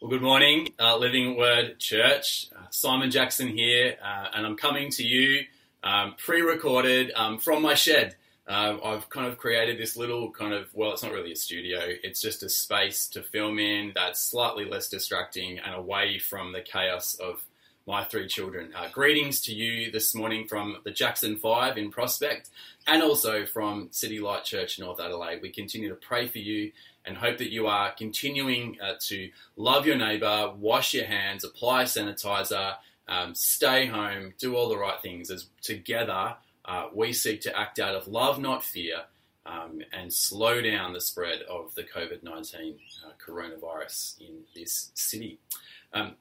Well, good morning, uh, Living Word Church. Uh, Simon Jackson here, uh, and I'm coming to you um, pre recorded um, from my shed. Um, I've kind of created this little kind of, well, it's not really a studio, it's just a space to film in that's slightly less distracting and away from the chaos of my three children. Uh, greetings to you this morning from the Jackson Five in Prospect and also from City Light Church North Adelaide. We continue to pray for you and hope that you are continuing uh, to love your neighbour, wash your hands, apply sanitizer, um, stay home, do all the right things as together uh, we seek to act out of love, not fear, um, and slow down the spread of the COVID 19 uh, coronavirus in this city. Um,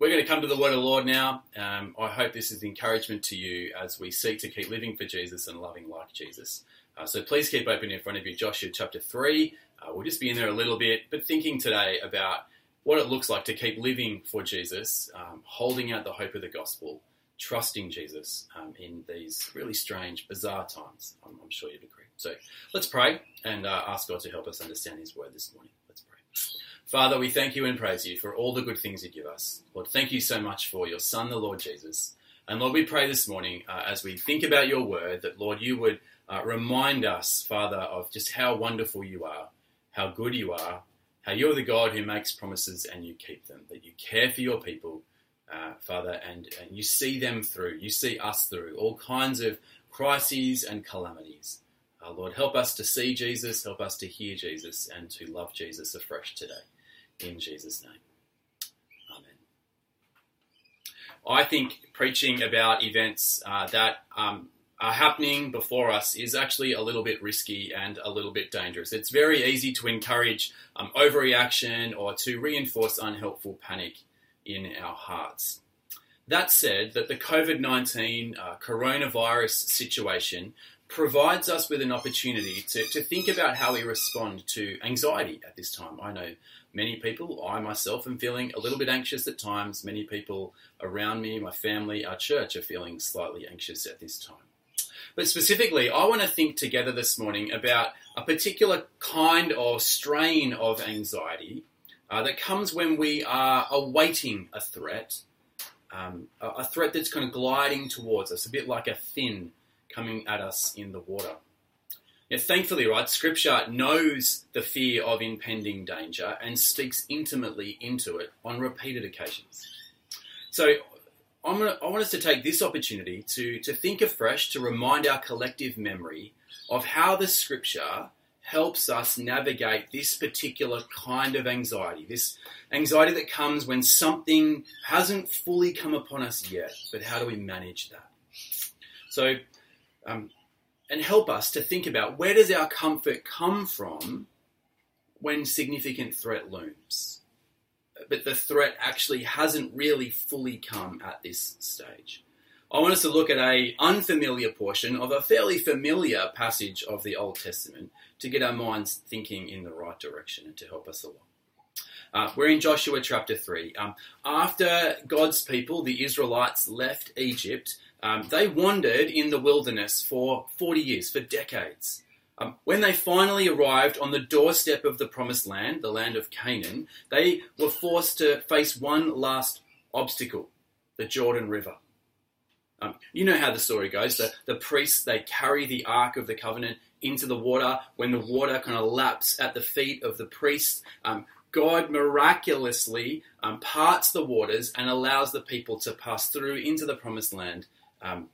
we're going to come to the word of the Lord now. Um, I hope this is encouragement to you as we seek to keep living for Jesus and loving like Jesus. Uh, so please keep open in front of you Joshua chapter 3, uh, we'll just be in there a little bit, but thinking today about what it looks like to keep living for Jesus, um, holding out the hope of the gospel, trusting Jesus um, in these really strange, bizarre times. I'm, I'm, sure you'd agree. So let's pray and uh, ask God to help us understand His word this morning. Let's pray. Father, we thank you and praise you for all the good things you give us. Lord, thank you so much for your Son, the Lord Jesus. And Lord, we pray this morning uh, as we think about your word that, Lord, you would uh, remind us, Father, of just how wonderful you are how good you are, how you're the God who makes promises and you keep them, that you care for your people, uh, Father, and, and you see them through. You see us through all kinds of crises and calamities. Uh, Lord, help us to see Jesus, help us to hear Jesus, and to love Jesus afresh today. In Jesus' name. Amen. I think preaching about events uh, that um, are happening before us is actually a little bit risky and a little bit dangerous. It's very easy to encourage um, overreaction or to reinforce unhelpful panic in our hearts. That said, that the COVID 19 uh, coronavirus situation provides us with an opportunity to, to think about how we respond to anxiety at this time. I know many people, I myself am feeling a little bit anxious at times. Many people around me, my family, our church are feeling slightly anxious at this time. But specifically, I want to think together this morning about a particular kind of strain of anxiety uh, that comes when we are awaiting a threat, um, a, threat that's kind of gliding towards us, a bit like a fin coming at us in the water. Now, thankfully, right, Scripture knows the fear of impending danger and speaks intimately into it on repeated occasions. So, I'm gonna, I want us to take this opportunity to, to think afresh, to remind our collective memory of how the scripture helps us navigate this particular kind of anxiety, this anxiety that comes when something hasn't fully come upon us yet, but how do we manage that? So, um, and help us to think about where does our comfort come from when significant threat looms? But the threat actually hasn't really fully come at this stage. I want us to look at a unfamiliar portion of a fairly familiar passage of the Old Testament to get our minds thinking in the right direction and to help us along. Uh, we're in Joshua chapter 3. Um, after God's people, the Israelites, left Egypt, um, they wandered in the wilderness for 40 years, for decades. Um, when they finally arrived on the doorstep of the promised land, the land of Canaan, they were forced to face one last obstacle the Jordan River. Um, you know how the story goes. The, the priests, they carry the Ark of the Covenant into the water. When the water kind of laps at the feet of the priest, um, God miraculously um, parts the waters and allows the people to pass through into the promised land um,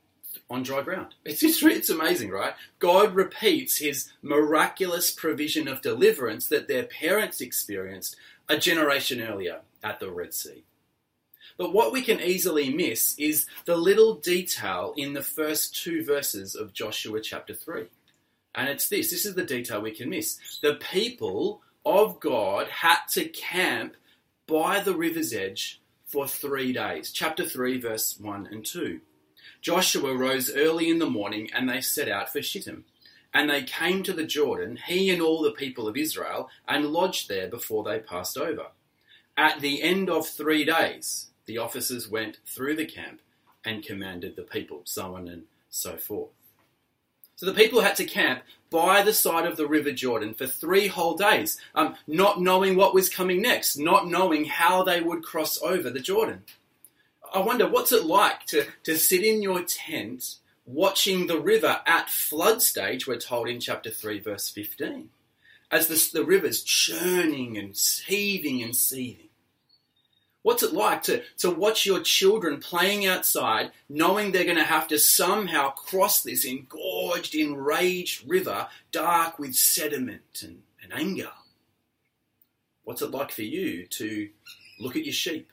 on dry ground. It's just, it's amazing, right? God repeats his miraculous provision of deliverance that their parents experienced a generation earlier at the Red Sea. But what we can easily miss is the little detail in the first two verses of Joshua chapter 3. And it's this this is the detail we can miss. The people of God had to camp by the river's edge for three days. Chapter 3, verse 1 and 2. Joshua rose early in the morning and they set out for Shittim. And they came to the Jordan, he and all the people of Israel, and lodged there before they passed over. At the end of three days, the officers went through the camp and commanded the people, so on and so forth. So the people had to camp by the side of the River Jordan for three whole days, um, not knowing what was coming next, not knowing how they would cross over the Jordan. I wonder what's it like to, to sit in your tent watching the river at flood stage, we're told in chapter 3, verse 15, as the, the river's churning and heaving and seething. What's it like to, to watch your children playing outside, knowing they're going to have to somehow cross this engorged, enraged river, dark with sediment and, and anger? What's it like for you to look at your sheep,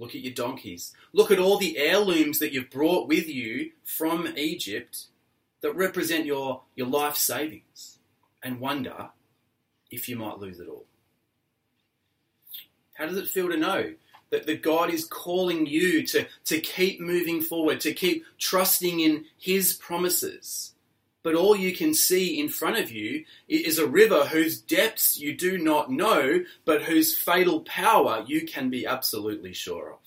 look at your donkeys, look at all the heirlooms that you've brought with you from Egypt that represent your, your life savings, and wonder if you might lose it all? How does it feel to know that, that God is calling you to, to keep moving forward, to keep trusting in His promises. But all you can see in front of you is a river whose depths you do not know, but whose fatal power you can be absolutely sure of.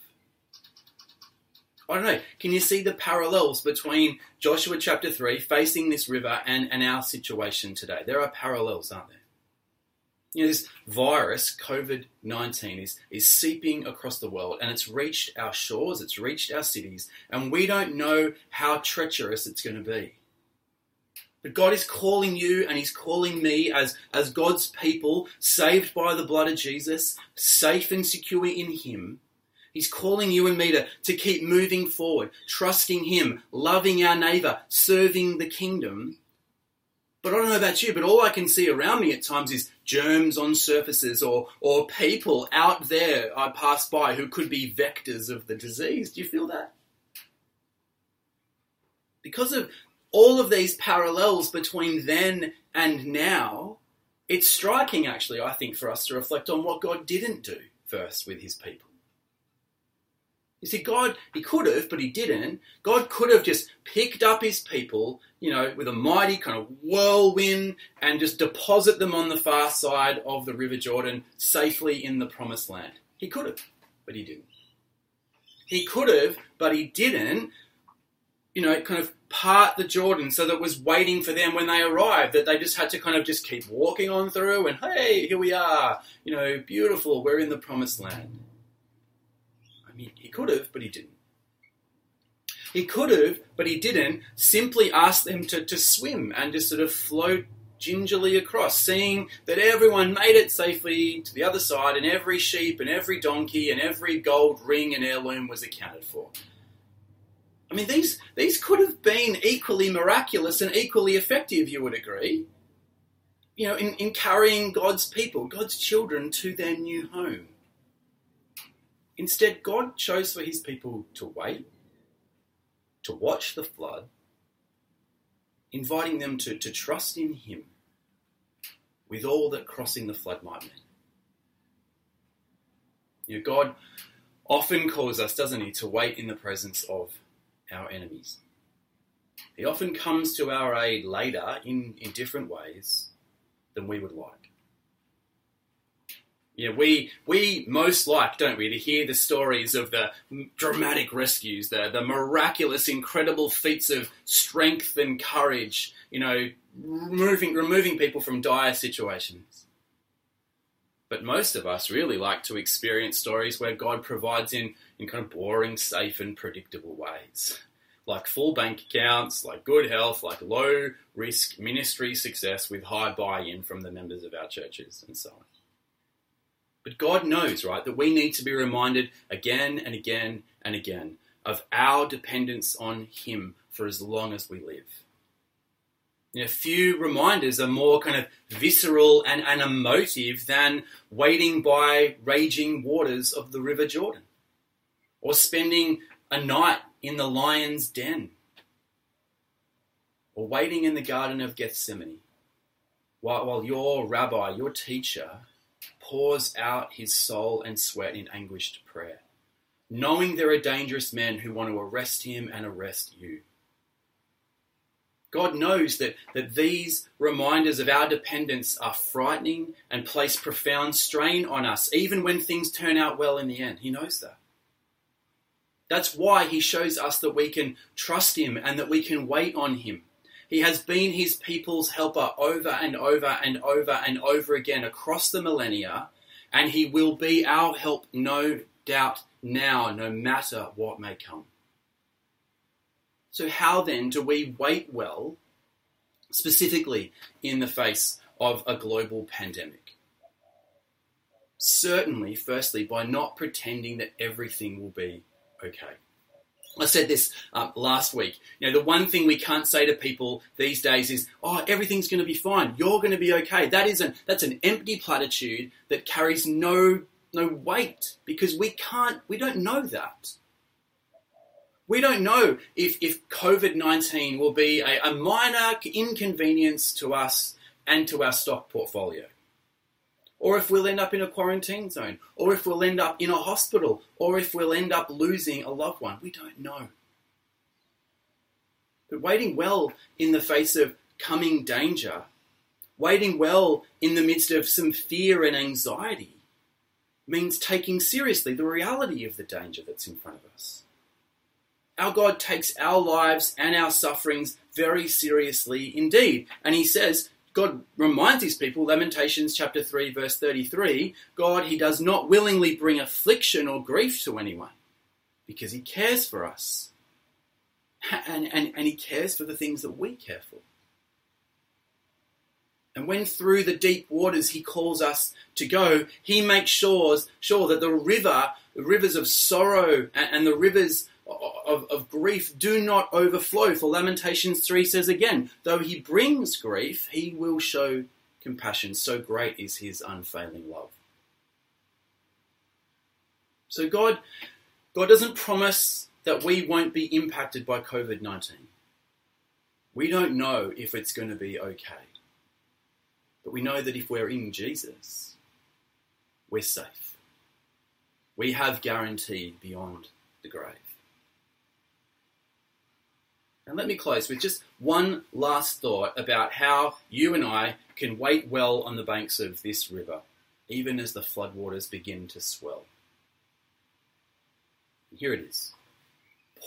I don't know. Can you see the parallels between Joshua chapter 3 facing this river and, and our situation today? There are parallels, aren't there? you know, this virus, COVID 19, is, is seeping across the world and it's reached our shores, it's reached our cities, and we don't know how treacherous it's going to be. But God is calling you and He's calling me as, as God's people, saved by the blood of Jesus, safe and secure in Him. He's calling you and me to, to keep moving forward, trusting Him, loving our neighbour, serving the kingdom but I don't know about you, but all I can see around me at times is germs on surfaces or, or people out there I pass by who could be vectors of the disease. Do you feel that? Because of all of these parallels between then and now, it's striking actually, I think, for us to reflect on what God didn't do first with his people. You see, God, He could have, but He didn't. God could have just picked up His people, you know, with a mighty kind of whirlwind and just deposit them on the far side of the River Jordan safely in the promised land. He could have, but He didn't. He could have, but He didn't, you know, kind of part the Jordan so that was waiting for them when they arrived, that they just had to kind of just keep walking on through and hey, here we are, you know, beautiful, we're in the promised land. I mean, he could have, but he didn't. He could have, but he didn't, simply ask them to, to swim and just sort of float gingerly across, seeing that everyone made it safely to the other side, and every sheep and every donkey and every gold ring and heirloom was accounted for. I mean, these, these could have been equally miraculous and equally effective, you would agree, you know, in, in carrying God's people, God's children to their new home. Instead, God chose for his people to wait, to watch the flood, inviting them to, to trust in him with all that crossing the flood might mean. You know, God often calls us, doesn't he, to wait in the presence of our enemies. He often comes to our aid later in, in different ways than we would like. Yeah, we we most like, don't we, to hear the stories of the dramatic rescues, the the miraculous, incredible feats of strength and courage. You know, removing removing people from dire situations. But most of us really like to experience stories where God provides in in kind of boring, safe, and predictable ways, like full bank accounts, like good health, like low risk ministry success with high buy in from the members of our churches, and so on. But God knows, right, that we need to be reminded again and again and again of our dependence on Him for as long as we live. You know, few reminders are more kind of visceral and, and emotive than waiting by raging waters of the River Jordan or spending a night in the lion's den or waiting in the Garden of Gethsemane while, while your rabbi, your teacher, pours out his soul and sweat in anguished prayer, knowing there are dangerous men who want to arrest him and arrest you. God knows that, that these reminders of our dependence are frightening and place profound strain on us, even when things turn out well in the end. He knows that. That's why He shows us that we can trust Him and that we can wait on Him. He has been his people's helper over and over and over and over again across the millennia, and he will be our help, no doubt, now, no matter what may come. So, how then do we wait well, specifically in the face of a global pandemic? Certainly, firstly, by not pretending that everything will be okay. I said this uh, last week. You know, the one thing we can't say to people these days is, "Oh, everything's going to be fine. You're going to be okay." That is an that's an empty platitude that carries no no weight because we can't we don't know that. We don't know if, if COVID 19 will be a, a minor inconvenience to us and to our stock portfolio or if we'll end up in a quarantine zone, or if we'll end up in a hospital, or if we'll end up losing a loved one. We don't know. But waiting well in the face of coming danger, waiting well in the midst of some fear and anxiety, means taking seriously the reality of the danger that's in front of us. Our God takes our lives and our sufferings very seriously indeed. And He says, God reminds these people, Lamentations chapter 3, verse 33, God, He does not willingly bring affliction or grief to anyone because He cares for us. And, and, and He cares for the things that we care for. And when through the deep waters He calls us to go, He makes sure, sure that the river, the rivers of sorrow and, and the rivers of, of grief do not overflow. For Lamentations 3 says again, though he brings grief, he will show compassion. So great is his unfailing love. So God, God doesn't promise that we won't be impacted by COVID 19. We don't know if it's going to be okay. But we know that if we're in Jesus, we're safe. We have guarantee beyond the grave. And let me close with just one last thought about how you and I can wait well on the banks of this river, even as the floodwaters begin to swell. Here it is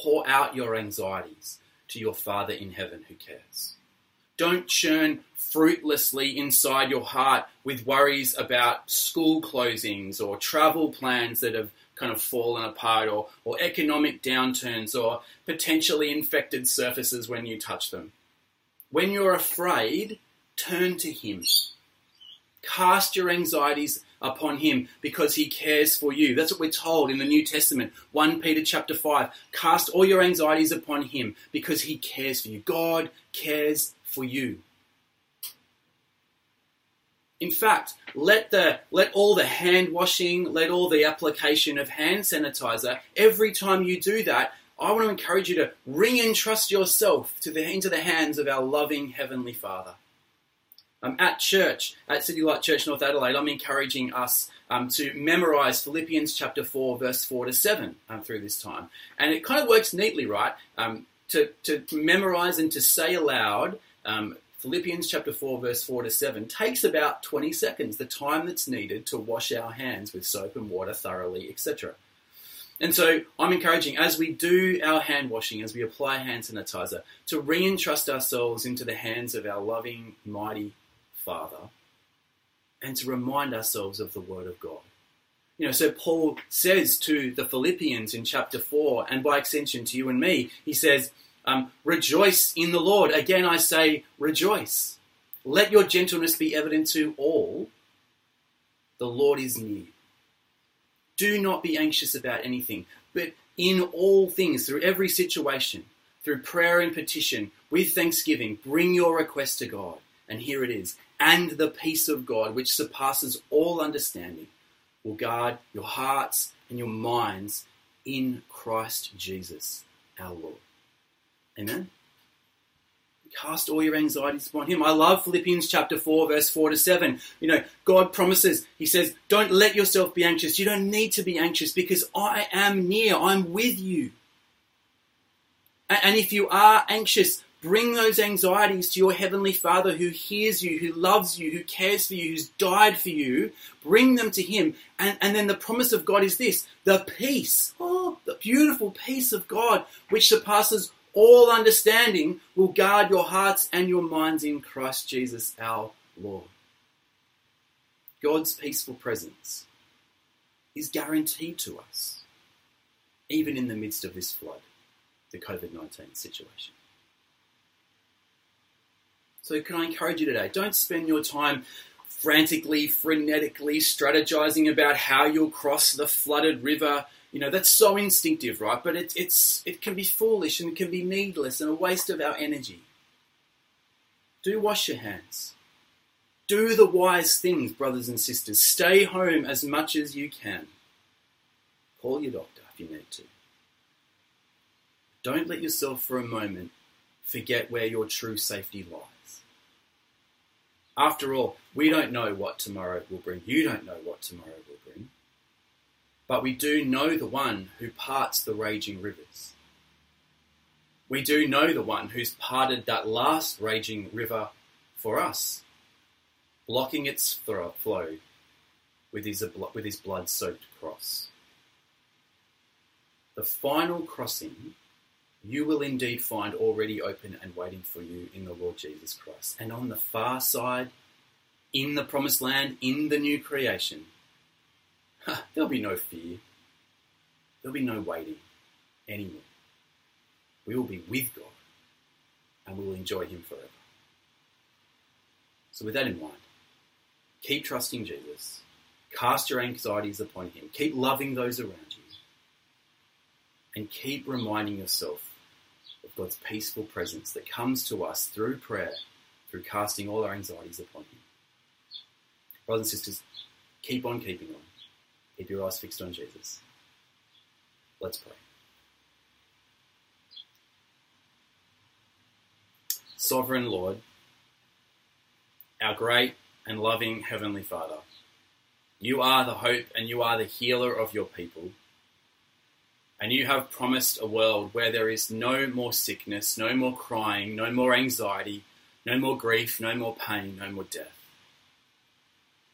pour out your anxieties to your Father in heaven who cares. Don't churn fruitlessly inside your heart with worries about school closings or travel plans that have kind of fallen apart or, or economic downturns or potentially infected surfaces when you touch them. When you're afraid, turn to Him. Cast your anxieties upon him because he cares for you. That's what we're told in the New Testament. 1 Peter chapter 5. Cast all your anxieties upon him because he cares for you. God cares for you. In fact, let the let all the hand washing, let all the application of hand sanitizer, every time you do that, I want to encourage you to re-entrust yourself to the, into the hands of our loving Heavenly Father. Um, at church, at City Light Church North Adelaide, I'm encouraging us um, to memorize Philippians chapter 4, verse 4 to 7 um, through this time. And it kind of works neatly, right? Um, to, to memorize and to say aloud um, Philippians chapter 4, verse 4 to 7 takes about 20 seconds, the time that's needed to wash our hands with soap and water thoroughly, etc. And so I'm encouraging, as we do our hand washing, as we apply hand sanitizer, to re entrust ourselves into the hands of our loving, mighty Father and to remind ourselves of the Word of God. You know, so Paul says to the Philippians in chapter 4, and by extension to you and me, he says, um, rejoice in the Lord. Again, I say, rejoice. Let your gentleness be evident to all. The Lord is near. Do not be anxious about anything, but in all things, through every situation, through prayer and petition, with thanksgiving, bring your request to God. And here it is. And the peace of God, which surpasses all understanding, will guard your hearts and your minds in Christ Jesus our Lord. Amen. Cast all your anxieties upon him. I love Philippians chapter 4, verse 4 to 7. You know, God promises, He says, Don't let yourself be anxious. You don't need to be anxious because I am near. I'm with you. And if you are anxious, bring those anxieties to your Heavenly Father who hears you, who loves you, who cares for you, who's died for you. Bring them to Him. And, and then the promise of God is this the peace, oh, the beautiful peace of God, which surpasses all understanding will guard your hearts and your minds in Christ Jesus our Lord. God's peaceful presence is guaranteed to us, even in the midst of this flood, the COVID 19 situation. So, can I encourage you today? Don't spend your time frantically, frenetically strategizing about how you'll cross the flooded river. You know, that's so instinctive, right? But it, it's, it can be foolish and it can be needless and a waste of our energy. Do wash your hands. Do the wise things, brothers and sisters. Stay home as much as you can. Call your doctor if you need to. Don't let yourself for a moment forget where your true safety lies. After all, we don't know what tomorrow will bring. You don't know what tomorrow will bring. But we do know the one who parts the raging rivers. We do know the one who's parted that last raging river for us, blocking its flow with his, with his blood soaked cross. The final crossing you will indeed find already open and waiting for you in the Lord Jesus Christ. And on the far side, in the promised land, in the new creation, there'll be no fear. There'll be no waiting anymore. We will be with God and we will enjoy Him forever. So, with that in mind, keep trusting Jesus. Cast your anxieties upon Him. Keep loving those around you. And keep reminding yourself of God's peaceful presence that comes to us through prayer, through casting all our anxieties upon Him. Brothers and sisters, keep on keeping on. Keep your eyes fixed on Jesus. Let's pray. Sovereign Lord, our great and loving Heavenly Father, you are the hope and you are the healer of your people. And you have promised a world where there is no more sickness, no more crying, no more anxiety, no more grief, no more pain, no more death.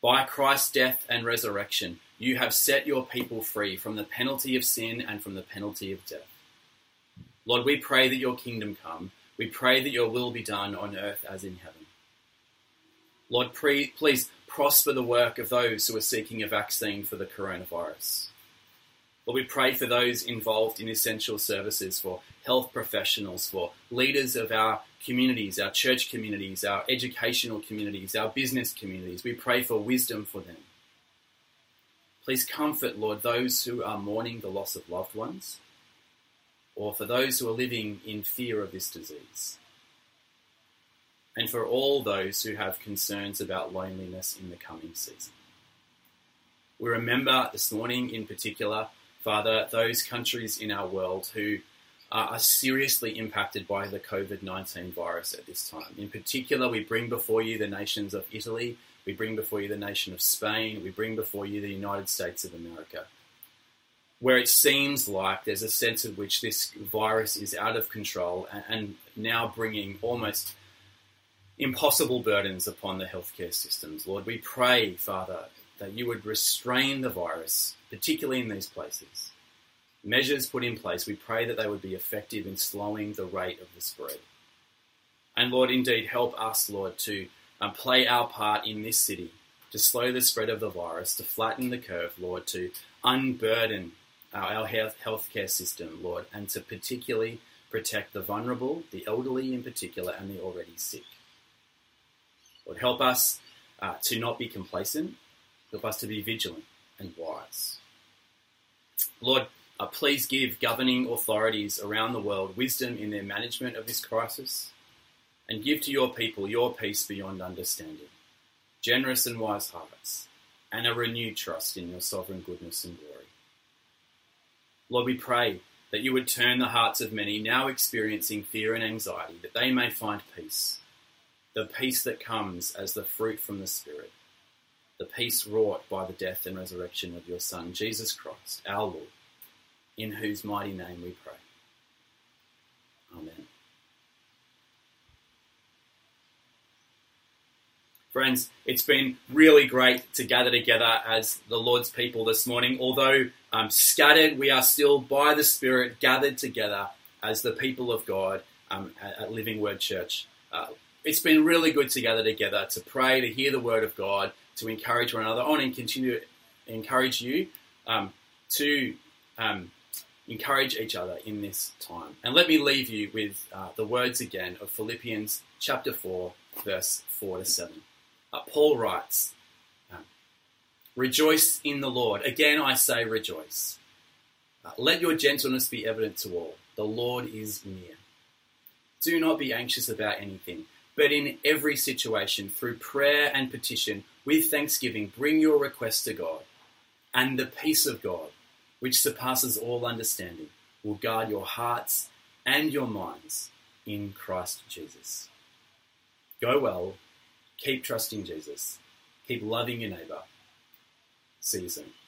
By Christ's death and resurrection, you have set your people free from the penalty of sin and from the penalty of death. Lord, we pray that your kingdom come. We pray that your will be done on earth as in heaven. Lord, please prosper the work of those who are seeking a vaccine for the coronavirus. Lord, we pray for those involved in essential services, for health professionals, for leaders of our communities, our church communities, our educational communities, our business communities. We pray for wisdom for them. Please comfort, Lord, those who are mourning the loss of loved ones, or for those who are living in fear of this disease, and for all those who have concerns about loneliness in the coming season. We remember this morning in particular Father, those countries in our world who are seriously impacted by the COVID 19 virus at this time. In particular, we bring before you the nations of Italy, we bring before you the nation of Spain, we bring before you the United States of America, where it seems like there's a sense in which this virus is out of control and now bringing almost impossible burdens upon the healthcare systems. Lord, we pray, Father, that you would restrain the virus, particularly in these places. Measures put in place, we pray that they would be effective in slowing the rate of the spread. And Lord, indeed, help us, Lord, to um, play our part in this city to slow the spread of the virus, to flatten the curve, Lord, to unburden our, health healthcare system, Lord, and to particularly protect the vulnerable, the elderly in particular, and the already sick. Lord, help us uh, to not be complacent, Help us to be vigilant and wise. Lord, uh, please give governing authorities around the world wisdom in their management of this crisis and give to your people your peace beyond understanding, generous and wise hearts, and a renewed trust in your sovereign goodness and glory. Lord, we pray that you would turn the hearts of many now experiencing fear and anxiety, that they may find peace, the peace that comes as the fruit from the Spirit the peace wrought by the death and resurrection of your Son, Jesus Christ, our Lord, in whose mighty name we pray. Amen. Friends, it's been really great to gather together as the Lord's people this morning. Although um, scattered, we are still by the Spirit gathered together as the people of God um, at, Living Word Church. Uh, it's been really good to gather together to pray, to hear the Word of God, to encourage one another. Want to continue to encourage you um, to um, encourage each other in this time. And let me leave you with uh, the words again of Philippians chapter 4, verse 4 to 7. Uh, Paul writes, um, Rejoice in the Lord. Again, I say rejoice. Uh, let your gentleness be evident to all. The Lord is near. Do not be anxious about anything, but in every situation, through prayer and petition, with thanksgiving, bring your requests to God. And the peace of God, which surpasses all understanding, will guard your hearts and your minds in Christ Jesus. Go well, keep trusting Jesus, keep loving your neighbour. See you soon.